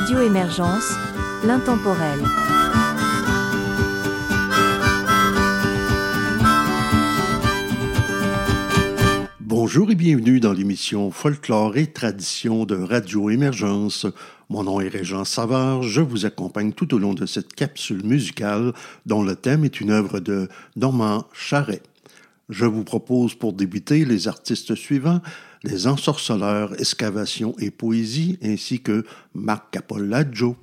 Radio Émergence, l'intemporel. Bonjour et bienvenue dans l'émission Folklore et Tradition de Radio Émergence. Mon nom est Régent Savard, je vous accompagne tout au long de cette capsule musicale dont le thème est une œuvre de Normand Charret. Je vous propose pour débuter les artistes suivants, les ensorceleurs, excavation et poésie, ainsi que Marc Capollaggio.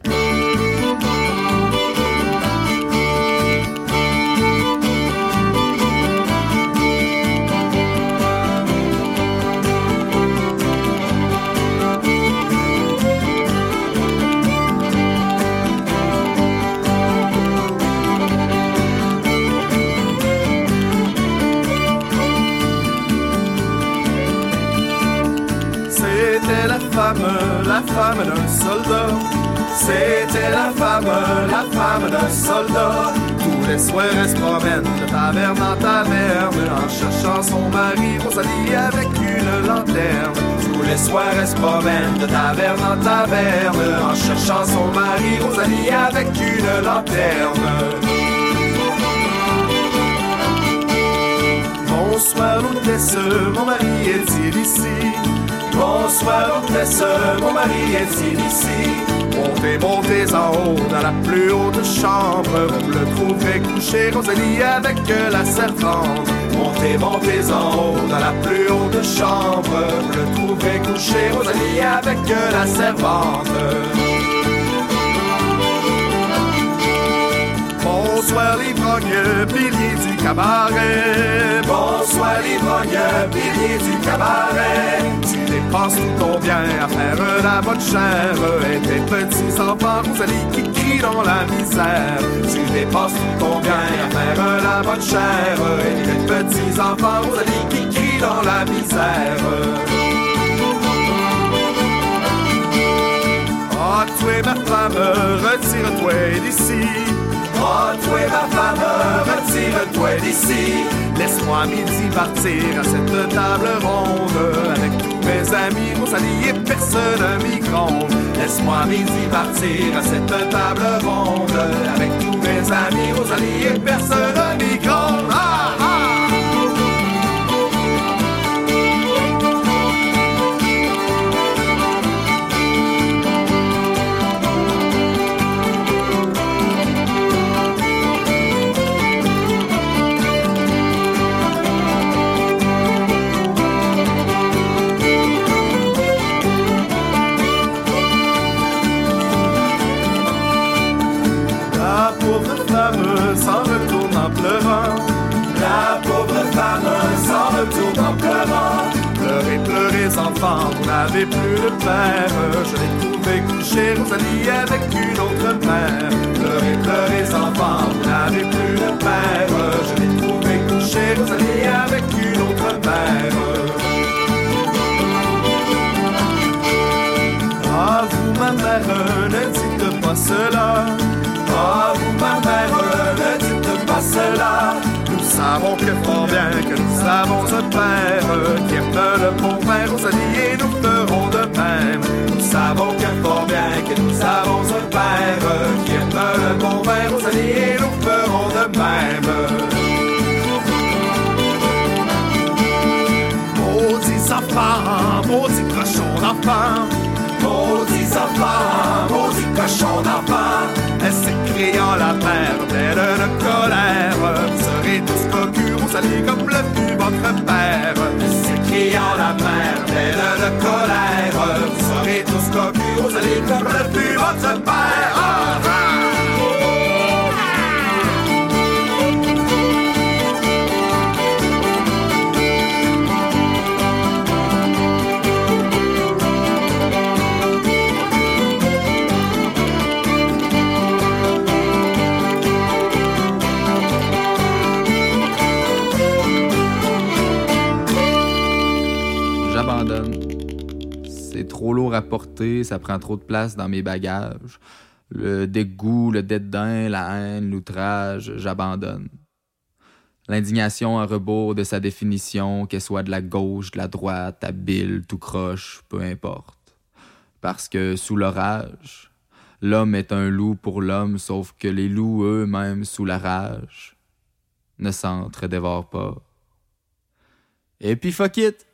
La femme d'un soldat. C'était la femme, la femme d'un soldat. Tous les soirs, elle se promène de taverne en taverne en cherchant son mari Rosalie avec une lanterne. Tous les soirs, elle se promène de taverne en taverne en cherchant son mari Rosalie avec une lanterne. Bonsoir, l'hôtesse, mon mari est-il ici? Bonsoir, hôtesse, mon mari est-il ici? Montez, montez en haut dans la plus haute chambre. Vous le trouverez couché, Rosalie, avec la servante. Montez, montez en haut dans la plus haute chambre. Vous le trouverez couché, Rosalie, avec la servante. Bonsoir l'ivrogne, pilier du cabaret. Bonsoir l'ivrogne, pilier du cabaret. Dépenses tout ton bien à faire la bonne chère. Et tes petits enfants, Rosalie, qui crient dans la misère. Tu dépenses tout ton bien à faire la bonne chère. Et tes petits enfants, Rosalie, qui crient dans la misère. Oh, tu es ma femme, retire-toi d'ici. Oh, toi ma femme, retire-toi d'ici. Laisse-moi midi partir à cette table ronde avec tous mes amis, Rosalie et personne gronde. Laisse-moi midi partir à cette table ronde avec tous mes amis, Rosalie et personne gronde. La pauvre femme s'en retourne en pleurant. Pleurez, pleurez enfants, vous n'avez plus de père. Je l'ai trouvé couché, Rosalie, avec une autre mère. Pleurez, pleurez enfants, vous n'avez plus de père. Je l'ai trouvé couché, Rosalie, avec une autre mère. Ah, vous, ma mère, ne dites pas cela. Savons que fort bien que nous avons un père qui aime le bon père aux alliés, nous ferons de même. Nous savons que fort bien que nous avons un père qui aime le bon père aux alliés, nous ferons de même. Maudits enfants, maudits cochons d'enfants, maudits enfants, maudits cochons d'enfants, elle s'écriant la mère pleine de colère. Serez tous cocus, vous allez comme le fut votre père. S'écriant la mère pleine de colère. Vous serez tous cocus, vous allez comme le fut votre père. Ah, ah. Trop lourd à porter, ça prend trop de place dans mes bagages. Le dégoût, le dédain, la haine, l'outrage, j'abandonne. L'indignation à rebours de sa définition, qu'elle soit de la gauche, de la droite, habile, tout croche, peu importe. Parce que sous l'orage, L'homme est un loup pour l'homme, sauf que les loups eux-mêmes, sous la rage, ne s'entre-dévorent pas. Et puis fuck it,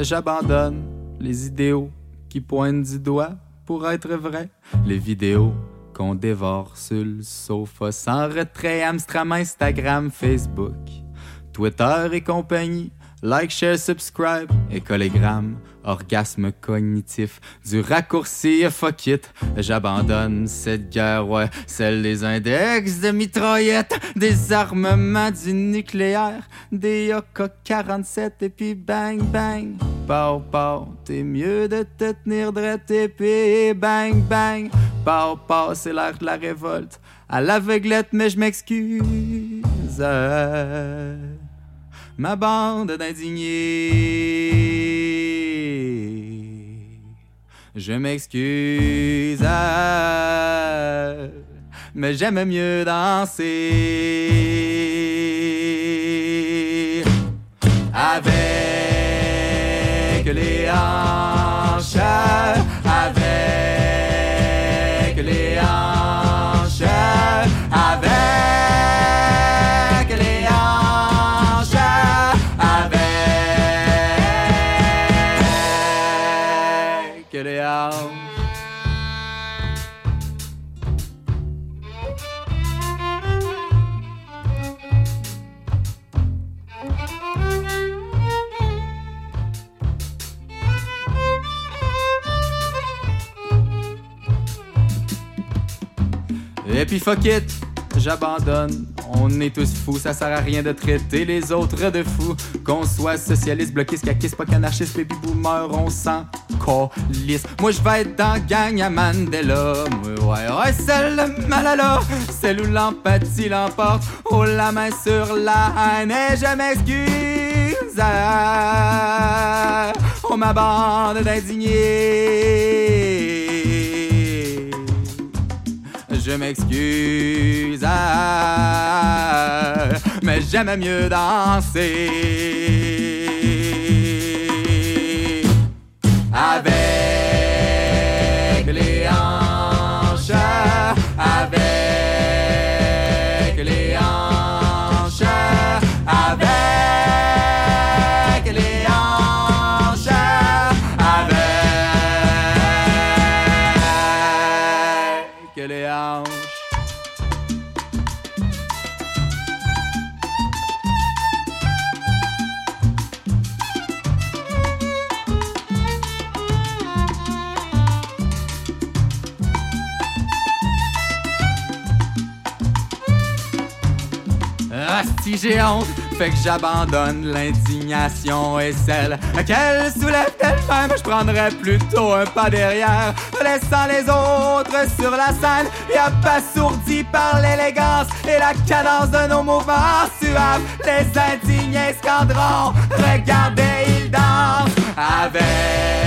j'abandonne les idéaux qui pointent du doigt pour être vrais, les vidéos qu'on dévore sur le sofa sans retrait, Amstram, Instagram, Facebook, Twitter et compagnie. Like, share, subscribe et collégramme, orgasme cognitif, du raccourci, fuck it, j'abandonne cette guerre, ouais, celle des index, de mitraillettes, des armements du nucléaire, des AK-47 et puis bang bang, pow pow, t'es mieux de te tenir droit épée, bang bang, pow pow, c'est l'heure de la révolte, à l'aveuglette, mais je m'excuse ma bande d'indignés. Je m'excuse, mais j'aime mieux danser avec Et puis fuck it, j'abandonne. On est tous fous, ça sert à rien de traiter les autres de fous. Qu'on soit socialiste, bloquiste, caquiste, pas qu'anarchiste, baby boomer, on s'en calisse. Moi je vais être dans gang à Mandela. Moi, ouais, ouais, celle Malala, celle où l'empathie l'emporte. Oh la main sur la haine et je m'excuse. Ah, Oh ma Je m'excuse, ah, mais j'aime mieux danser. Avec les hanches, avec j'ai honte, fait que j'abandonne l'indignation et celle qu'elle soulève elle-même. Je prendrais plutôt un pas derrière, laissant les autres sur la scène et abasourdi par l'élégance et la cadence de nos mouvements suaves. Les indignés scanderont, regardez, ils dansent avec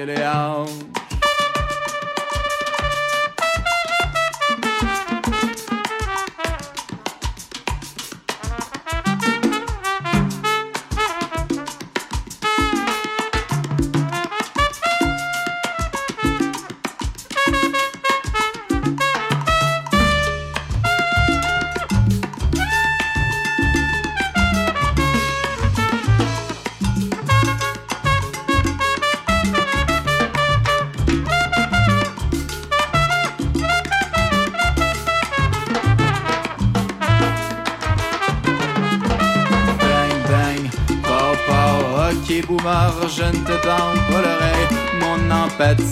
avec les hanches.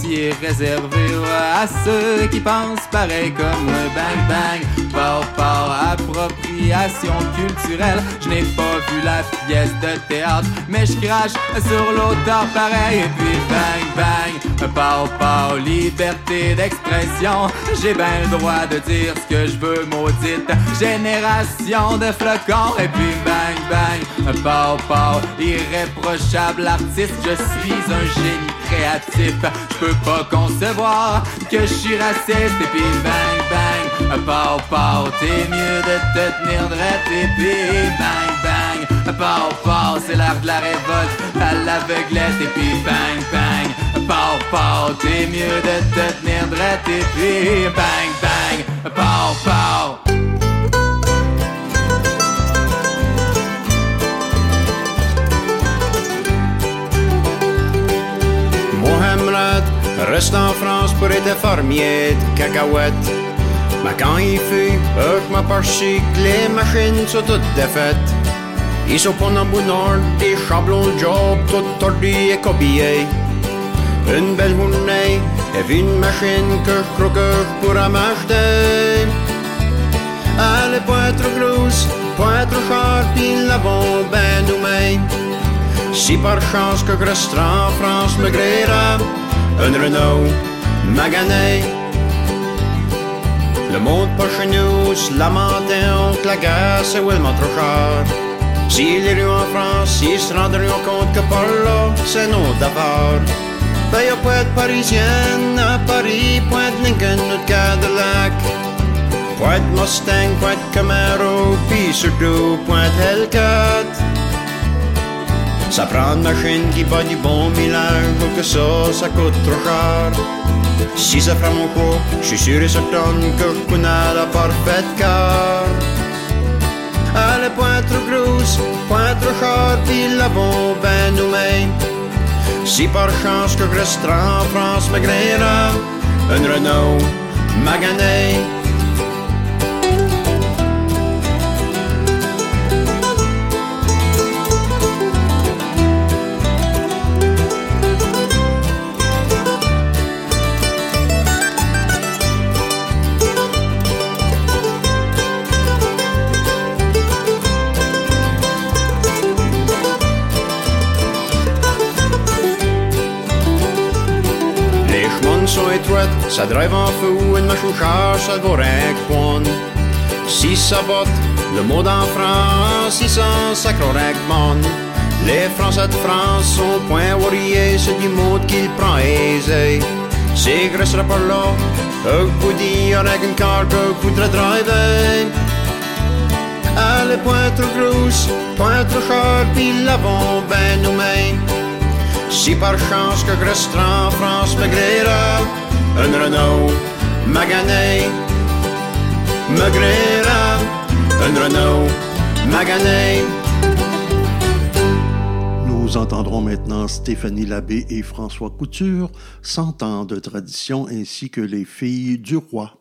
Empathie est réservée à ceux qui pensent pareil comme. Bang bang, pow pow, appropriation culturelle. Je n'ai pas vu la pièce de théâtre, mais je crache sur l'auteur pareil. Et puis bang bang, pow pow, liberté d'expression. J'ai bien le droit de dire ce que je veux, maudite génération de flocons. Et puis bang bang, pow pow, irréprochable artiste, je suis un génie. créatif. Peux pas concevoir que je suis raciste. Et puis bang bang, pow pow, t'es mieux de te tenir droit et puis bang bang, pow pow, c'est l'heure de la révolte à l'aveuglette. Et puis bang bang, pow pow, t'es mieux de te tenir droit et puis bang bang, pow pow. Reste en France pour être fermier de cacahuètes. Mais quand il fait, je ma partie que les machines sont toutes défaites. Ils sont pas dans le nord, des chablons job, tout tordu et cobillé. Une belle journée, et une machine que je crois que je pourrais m'acheter. Elle est pas trop grosse, pas trop chère, pis l'avons ben nous Si par chance que je resterai en France me gréera, un Renault magané. Le monde pas chez nous se lamentait que la guerre c'est vraiment trop cher. Si les en France, ils se rendraient compte que par là, c'est nos d'abord. Ben y'a pas de parisienne à Paris, point de Lincoln ou Cadillac. Point de Mustang, point de Camaro, puis surtout point de Hellcat. Ça prend une machine qui bat du bon millage pour que ça, ça coûte trop cher. Si ça fera mon coup, je suis sûr et certain que je connais la parfaite car. Elle est point trop grosse, point trop cher, puis l'avons ben nous-mêmes. Si par chance que je resterai en France me gréera, un Renault Magané. ça drive en fou, une machine charge, ça vaut rien Si ça botte, le mot en France, si ça sacre mon. Les Français de France sont point warriés, c'est du mot qu'il prend aisé. C'est grâce à par là, que vous dire avec une car que voudrait driver. Elle est point trop grosse, point trop cher, puis l'avons ben nous-mêmes. Si par chance que en France me un Renault magané me un Renault magané. Nous entendrons maintenant Stéphanie Labbé et François Couture, cent ans de tradition ainsi que les filles du roi.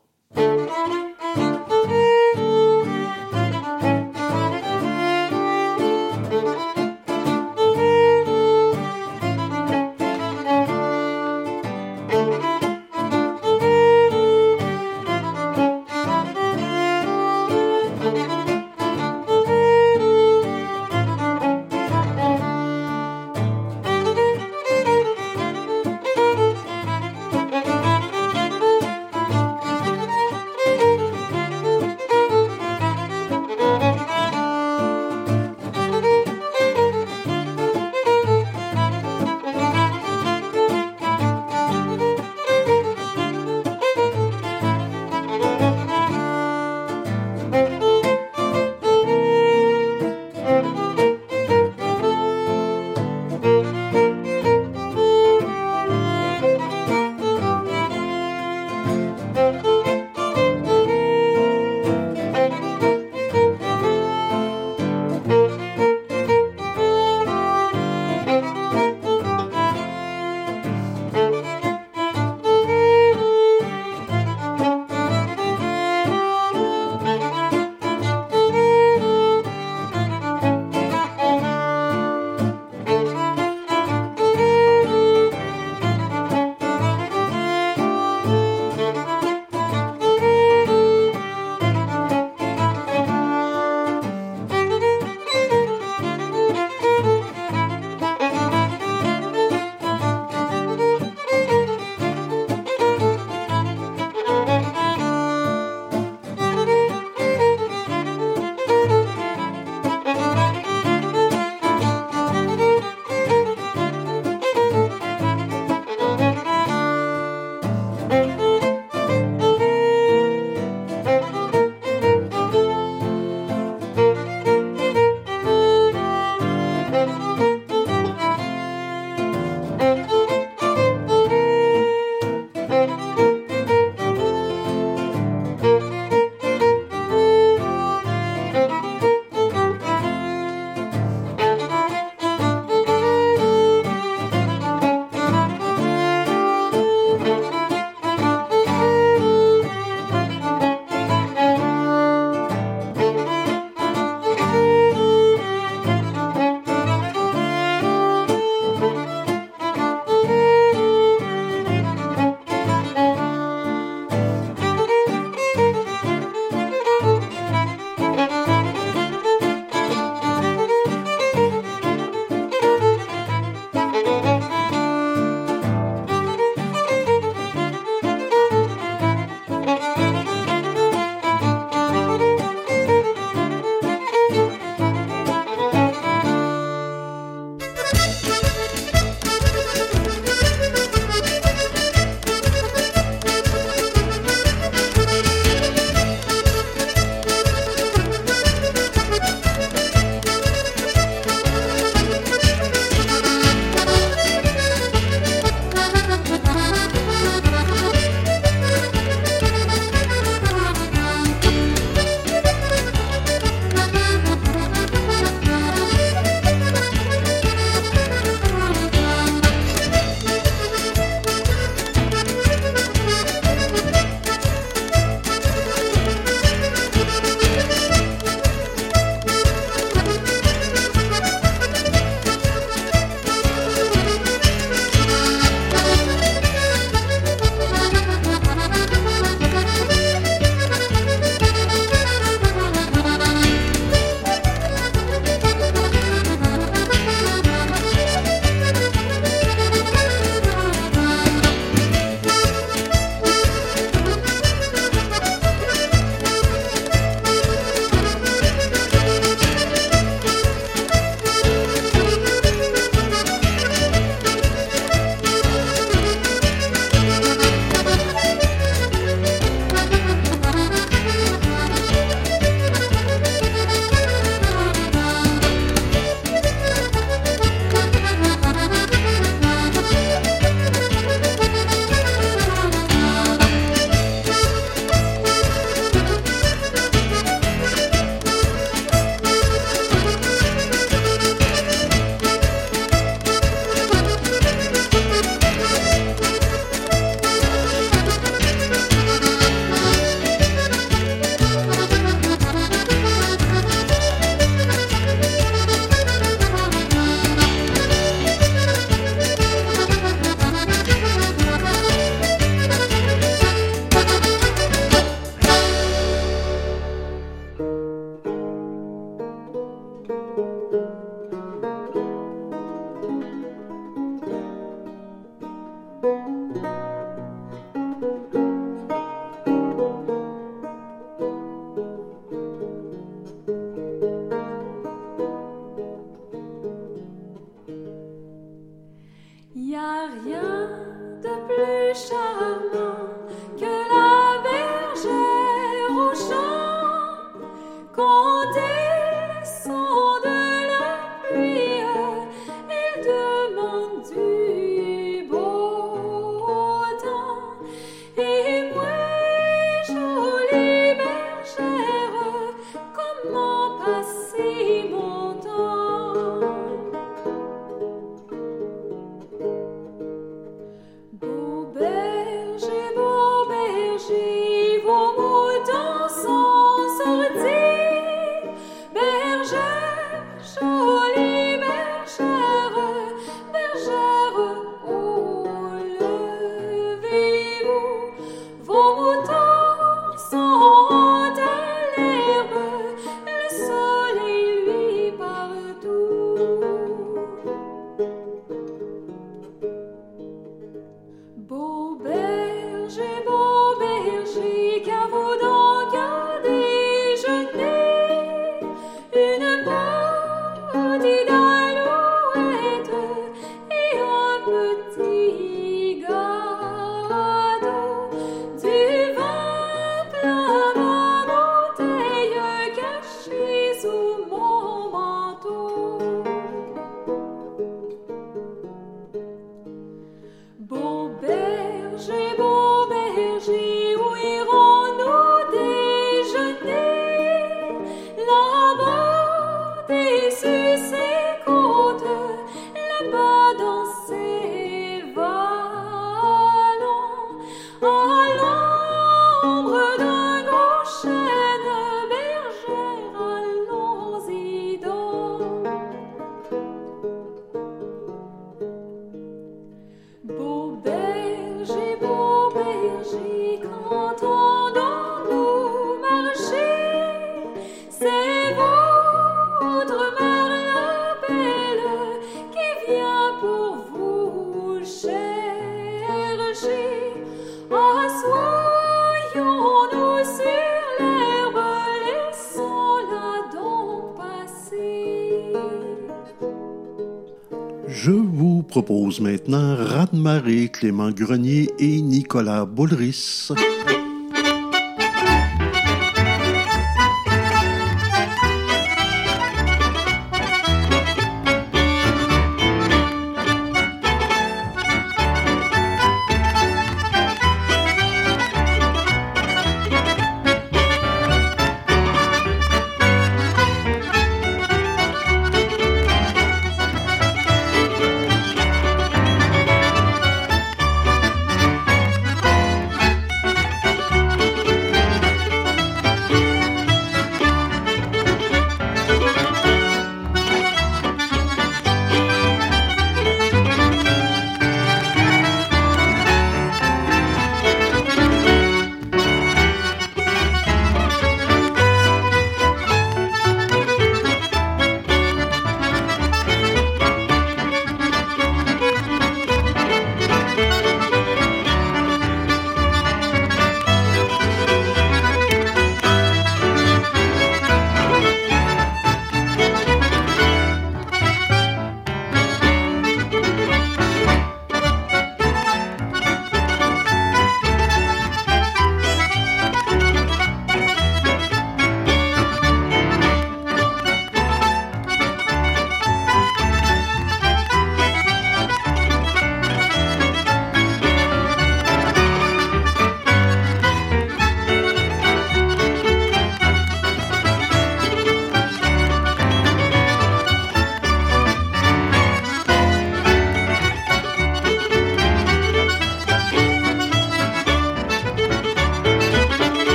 Clément Grenier et Nicolas Boulris.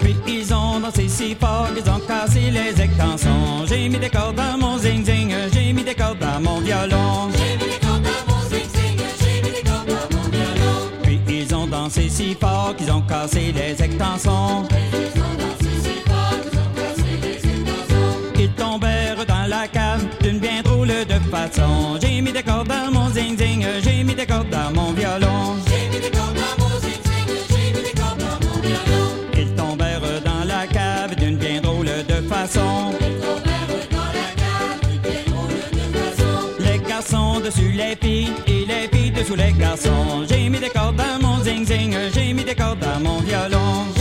Puis ils ont dansé si fort qu'ils ont cassé les extensions. J'ai mis des cordes dans mon zing-zing, j'ai mis des cordes mon violon. Puis ils ont dansé si fort qu'ils ont cassé les extensions. Ils tombèrent dans la cave d'une bien drôle de façon. J'ai mis des cordes dans mon zing-zing, j'ai mis sous les garçons. J'ai mis des cordes à mon zing-zing, j'ai mis des cordes à mon violon.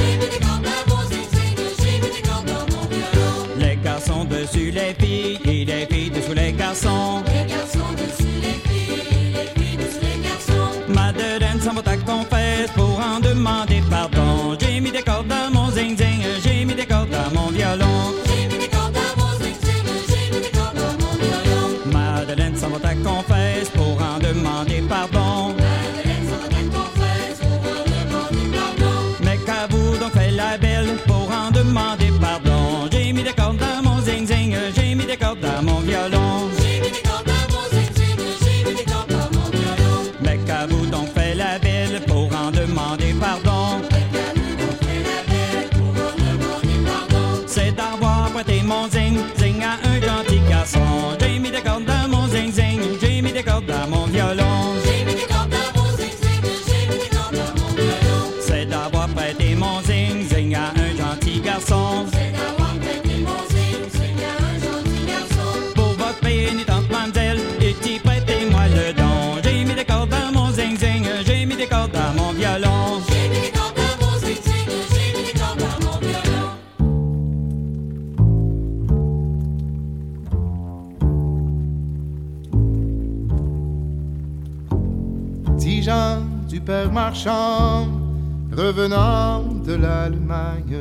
Revenant de l'Allemagne,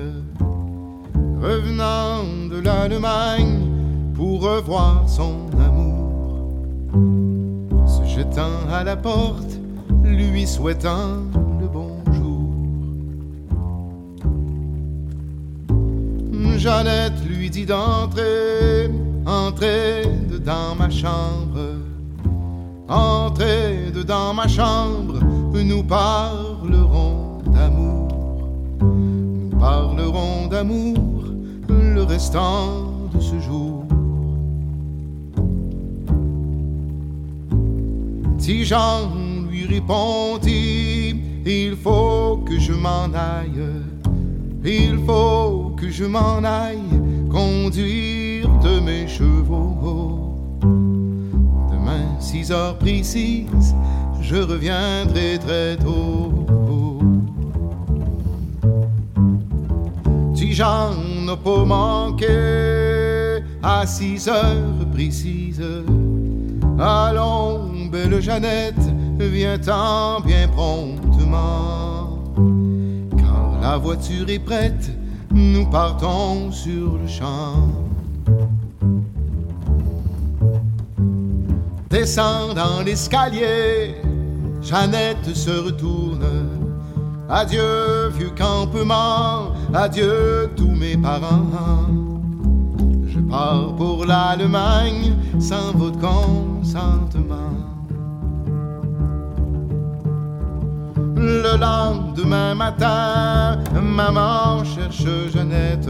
revenant de l'Allemagne pour revoir son amour, se jetant à la porte, lui souhaitant le bonjour. Jeannette lui dit d'entrer, entrer dedans ma chambre. Entrez dedans ma chambre, nous parlerons. Nous parlerons d'amour le restant de ce jour. Si Jean lui répondit, il faut que je m'en aille, il faut que je m'en aille conduire de mes chevaux. Demain, six heures précises, je reviendrai très tôt. Dijon n'a pas manqué à six heures précises. Allons, belle Jeannette, viens-t'en bien promptement. Car la voiture est prête, nous partons sur le champ. Descend dans l'escalier, Jeannette se retourne. Adieu, vieux campement, adieu, tous mes parents. Je pars pour l'Allemagne sans votre consentement. Le lendemain matin, maman cherche Jeannette.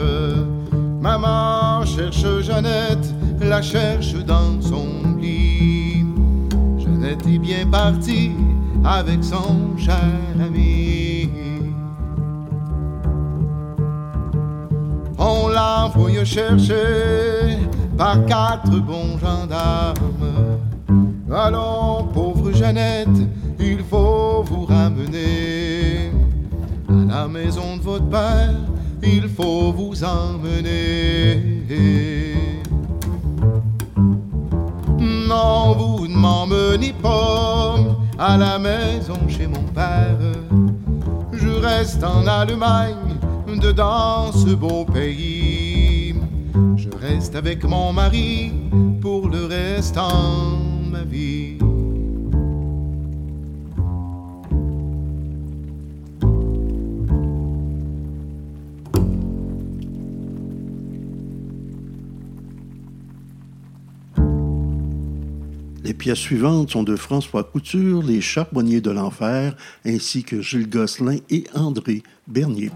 Maman cherche Jeannette, la cherche dans son lit. Jeannette est bien partie avec son cher ami. On l'envoie chercher par quatre bons gendarmes. Allons, pauvre Jeannette, il faut vous ramener à la maison de votre père. Il faut vous emmener. Non, vous ne m'emmenez pas à la maison chez mon père. Je reste en Allemagne, dedans ce beau pays. Je reste avec mon mari pour le restant de ma vie. Les pièces suivantes sont de François Couture, Les Charbonniers de l'Enfer, ainsi que Gilles Gosselin et André Bernier.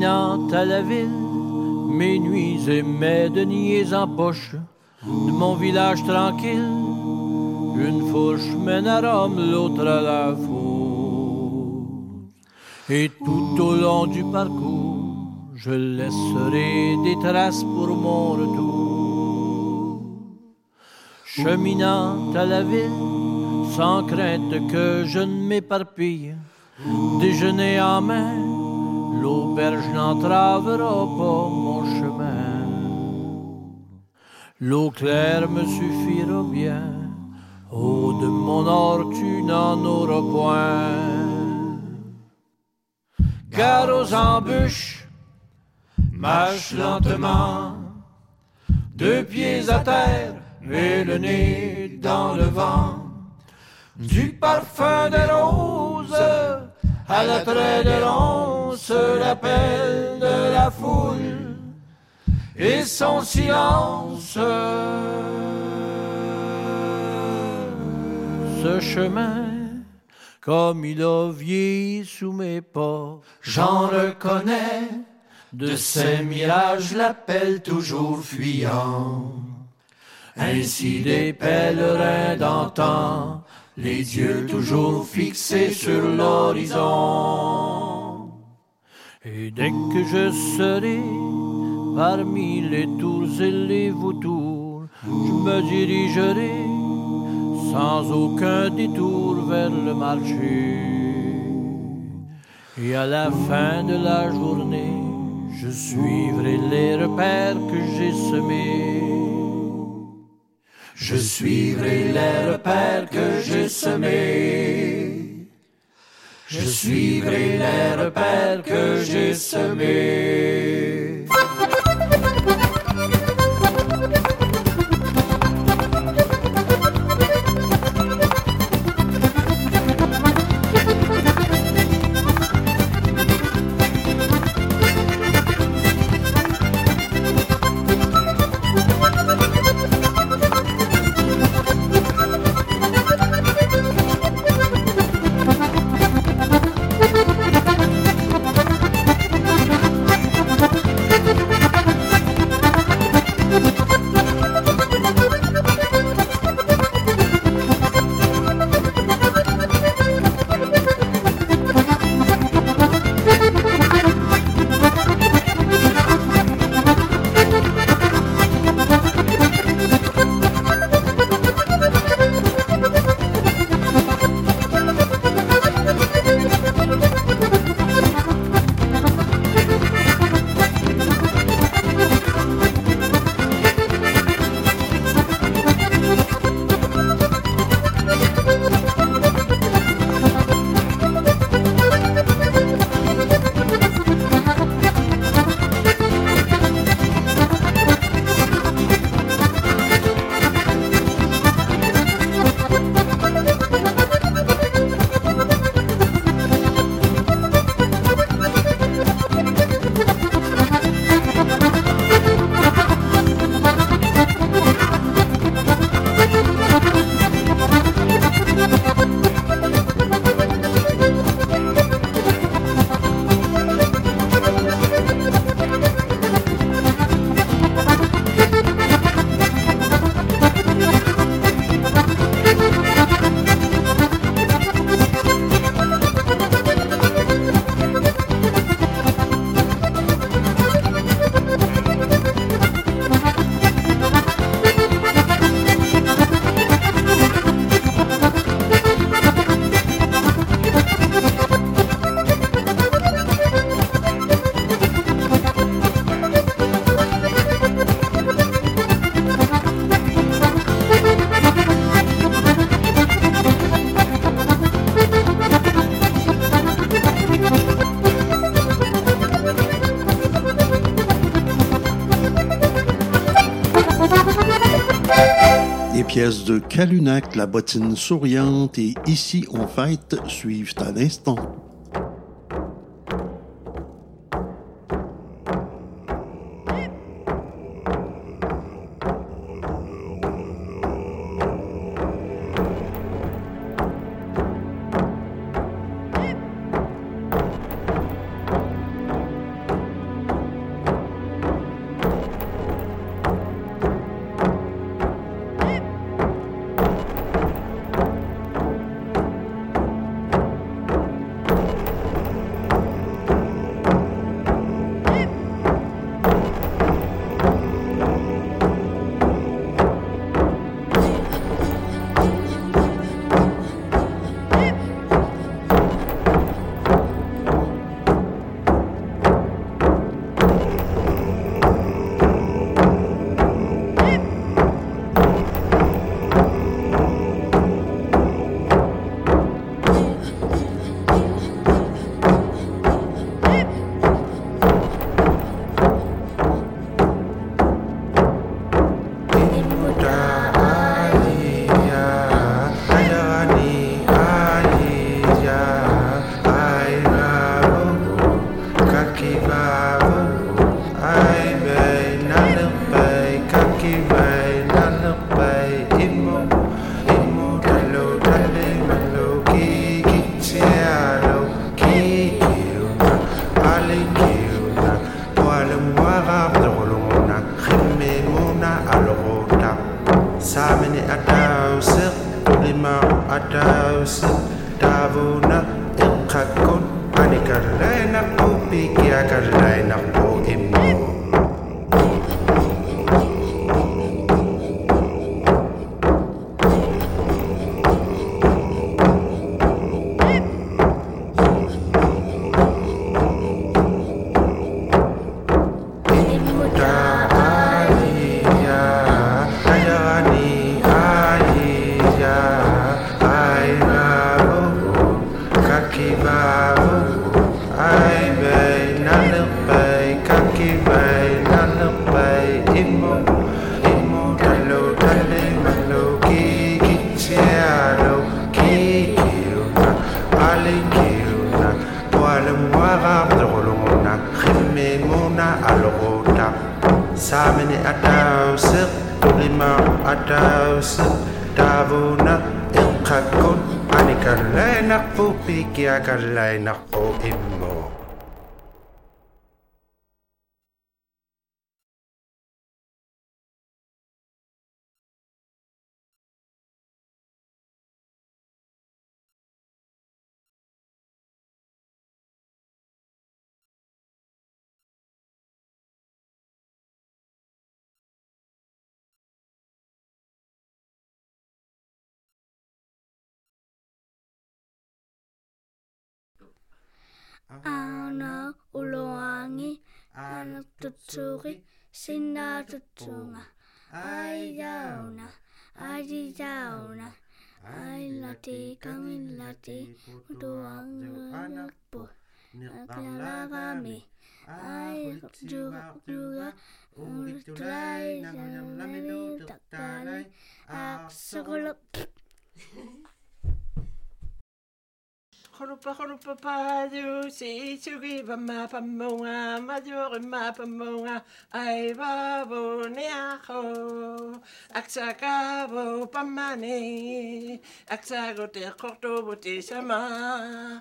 Cheminant à la ville, mes nuits et mes deniers en poche, de mon village tranquille, une fourche mène à Rome, l'autre à la fourche. Et tout au long du parcours, je laisserai des traces pour mon retour. Cheminant à la ville, sans crainte que je ne m'éparpille, déjeuner en main, l'auberge n'entravera pas mon chemin. L'eau claire me suffira bien, eau de mon or tu n'en auras point. Car aux embûches, marche lentement, deux pieds à terre et le nez dans le vent. Du parfum des roses à de l'once, l'appel de la foule et son silence. Ce chemin, comme il a vieilli sous mes pas, j'en reconnais de ces mirages l'appel toujours fuyant. Ainsi des pèlerins d'antan, les yeux toujours fixés sur l'horizon. Et dès que je serai parmi les tours et les vautours, je me dirigerai sans aucun détour vers le marché. Et à la fin de la journée, je suivrai les repères que j'ai semés. Je suivrai les repères que j'ai semés. Je suivrai les repères que j'ai semés. Pièces de Calunac, La bottine souriante et Ici on fête suivent à l'instant. daus davuna ilqakun anikallainerpu pikiakallainerpu imma. uloangi anatutsuri sinatutunga ai yauna ai yauna ai lati kangin lati tuang anakpo nakalagami ai juga juga ulitulai nangalaminu takalai aksokolok sakulok Horupa horupa padu si sugi pa ma ma mane aksago te korto sama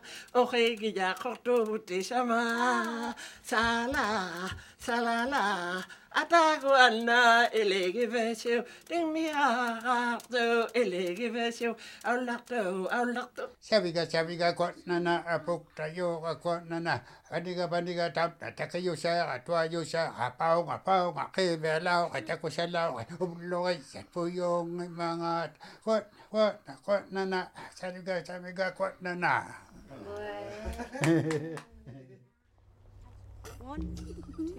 ya korto sama sala sala la Ataguana, Elegivatio, Dimiardo, Elegivatio, Aulato, Aulato. Saviga, Saviga, Quatnana, Apoctayo, Quatnana, Adiga, Bandiga, Tap, Atacayusa, Atuayusa, Apao, Apao, Akebelao, Atacosala, Umlois, Puyong, Mangat, Quat, Quat, Quatnana, Saviga, Saviga, Quatnana. One, two.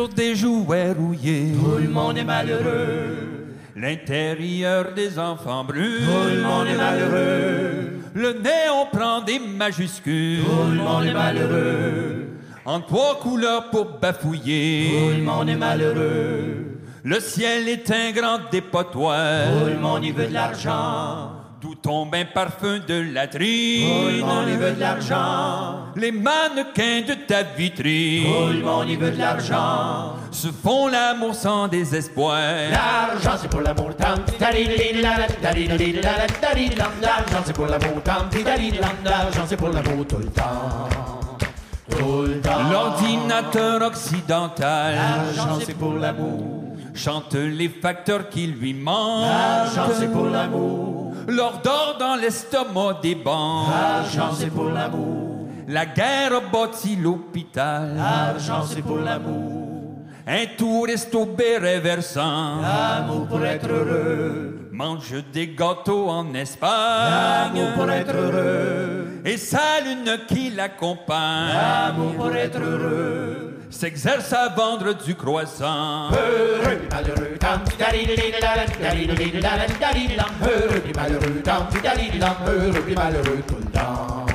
sur des jouets rouillés. Tout le monde est malheureux. L'intérieur des enfants brûle. Tout le monde est malheureux. Le néon prend des majuscules. Tout le monde est malheureux. En trois couleurs pour bafouiller. Tout le monde est malheureux. Le ciel est un grand dépotoir. Tout le monde y veut de l'argent. D'où tombe un parfum de latrine. Tout le monde y veut de l'argent. Les mannequins de ta vitrine. Tout le monde y veut de l'argent. Se font l'amour sans désespoir. L'argent c'est pour l'amour. L'argent c'est pour l'amour. L'argent c'est pour l'amour tout le temps. Tout le temps. L'ordinateur occidental. L'argent c'est pour l'amour. Chante les facteurs qui lui manquent. L'argent c'est pour l'amour. L'ordre dans l'estomac des banques. L'argent c'est pour l'amour. La guerre a bâti l'hôpital. L'argent c'est pour l'amour. Un touriste au béret versant. L'amour pour être heureux. Mange des gâteaux en Espagne. L'amour pour être heureux. Et sa lune qui l'accompagne. L'amour pour être heureux. S'exerce à vendre du croissant. Heureux et malheureux. Tam, tadididididala, tadididam. Heureux et malheureux. Tam, tadidididam. Heureux et malheureux tout le temps.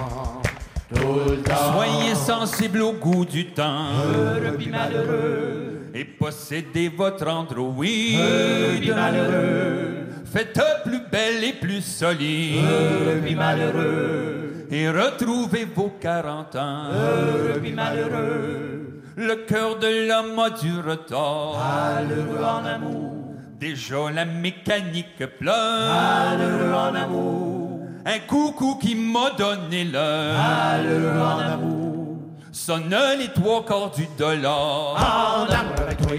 Soyez sensible au goût du temps. Heureux et malheureux. Et possédez votre Android. Heureux et malheureux. Faites plus belle et plus solide. Heureux et malheureux. Et retrouvez vos 40 ans. Heureux et malheureux. Le cœur de l'homme a du retard. Malheureux en amour. Déjà la mécanique pleure. Malheureux en amour. Un coucou qui m'a donné l'heure. Malheureux en amour. Sonne les trois quarts du dollar. En amour avec toi.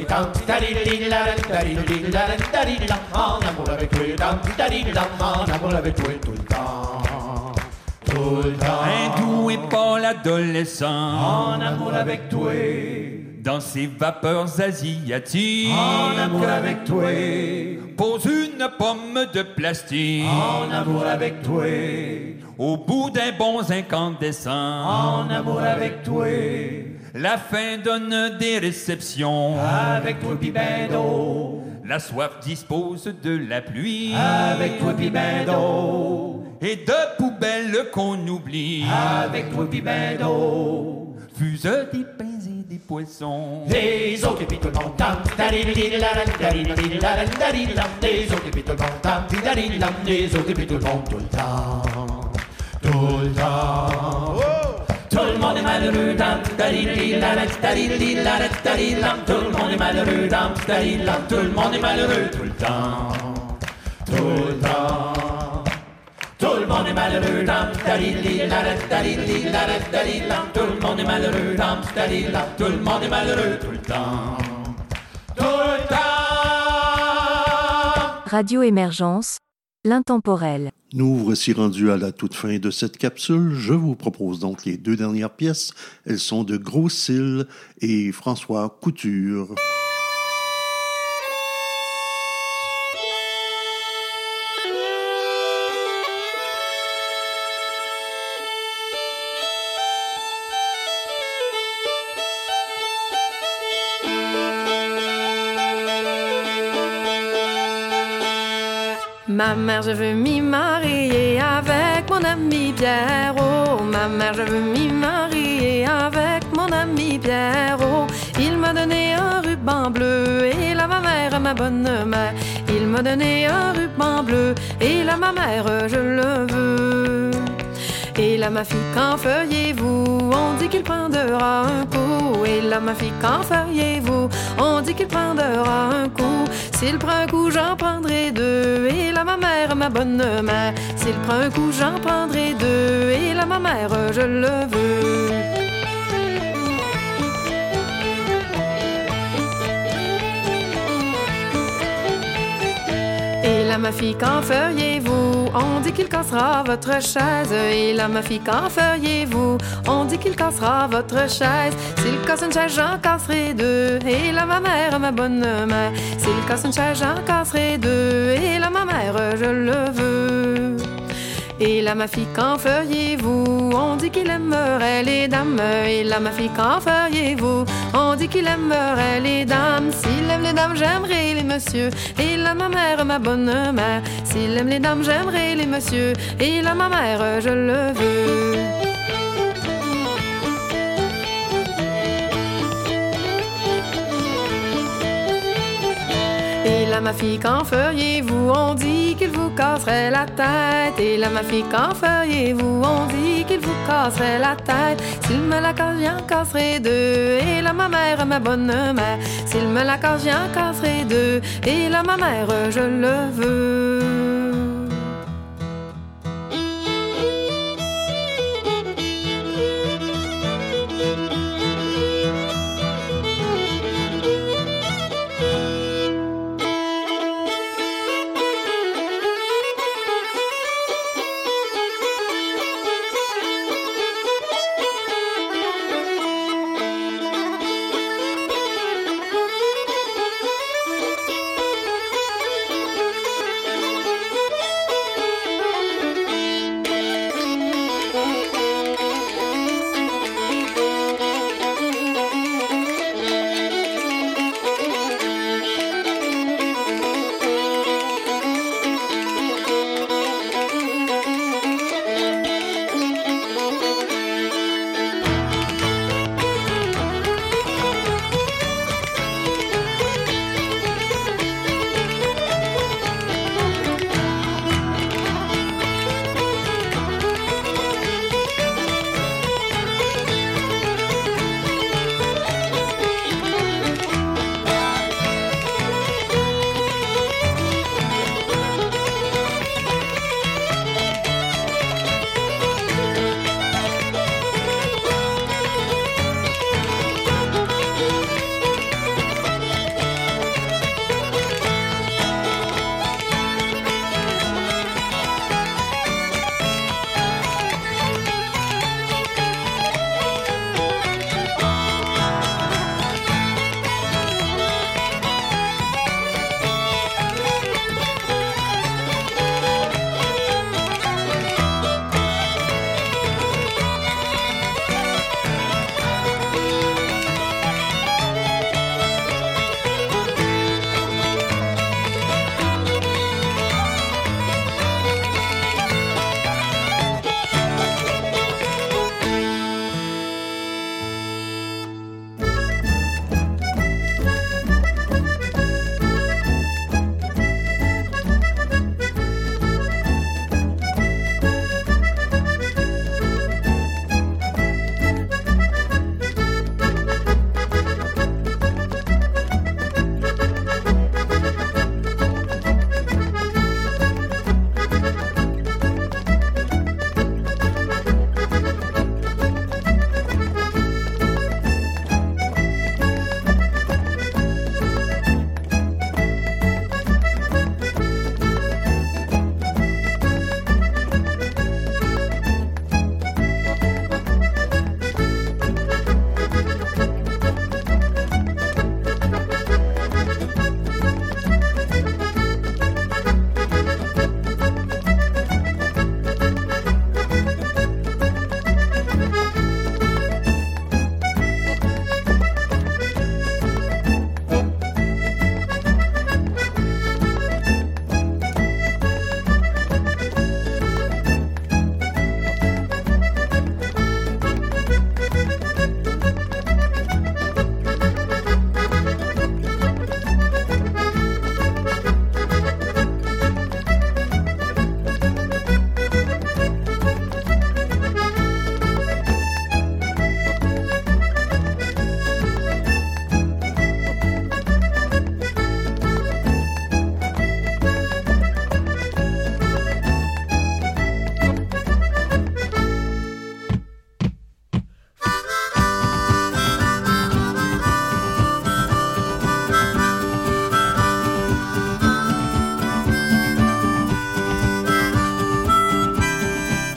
En amour avec toi tout le temps. Tout le temps. Et pâle adolescent. En amour avec toi. Dans ses vapeurs asiatiques. En amour avec toi. Pose une pomme de plastique. En amour avec toi. Au bout d'un bon incandescent. En amour avec toi. La fin donne des réceptions. Avec toi pis ben d'eau. La soif dispose de la pluie. Avec toi pis ben d'eau. Et de poubelles qu'on oublie. Avec toi pis ben d'eau. Fuse des pains et des poissons. Des autres et puis tout le monde tam. Des autres et puis tout le monde tam. Des autres et puis tout le monde tout le temps. Tout le temps. Tout le monde est malheureux, dam. Tout le monde est malheureux, dam. Tout le monde est malheureux tout le temps. Tout le temps. Tout le monde est malheureux, dam, tadidididala, tadidididala, tadididam. Tout le monde est malheureux, dam, tadididam. Tout le monde est malheureux tout le temps. Tout le temps. Radio Émergence, l'intemporel. Nous voici rendus à la toute fin de cette capsule. Je vous propose donc les deux dernières pièces. Elles sont de Gros Cils et François Couture. Mère, je veux m'y marier avec mon ami Pierre. Oh, ma mère, je veux m'y marier avec mon ami Pierre. Oh, il m'a donné un ruban bleu et là ma mère, ma bonne mère. Il m'a donné un ruban bleu et là ma mère, je le veux. Et là ma fille, qu'en feriez-vous? On dit qu'il prendra un coup. Et là ma fille, qu'en feriez-vous? On dit qu'il prendra un coup. S'il prend un coup, j'en prendrai deux. Et là ma mère, ma bonne mère. S'il prend un coup, j'en prendrai deux. Et là ma mère, je le veux. Et là, ma fille, qu'en feriez-vous? On dit qu'il cassera votre chaise. Et là, ma fille, qu'en feriez-vous? On dit qu'il cassera votre chaise. S'il casse une chaise, j'en casserai deux. Et là, ma mère, ma bonne mère. S'il casse une chaise, j'en casserai deux. Et là, ma mère, je le veux. Et là, ma fille, qu'en feriez-vous? On dit qu'il aimerait les dames. Et là, ma fille, qu'en feriez-vous? On dit qu'il aimerait les dames. S'il aime les dames, j'aimerais les messieurs. Et là, ma mère, ma bonne mère. S'il aime les dames, j'aimerais les messieurs. Et là, ma mère, je le veux. Et là, ma fille, qu'en feriez-vous? On dit vous casserait la tête. Et là, ma fille, qu'en feriez-vous? On dit qu'il vous casserait la tête. S'il me la casse, j'en casserai deux. Et là, ma mère, ma bonne mère. S'il me la casse, j'en casserai deux. Et là, ma mère, je le veux.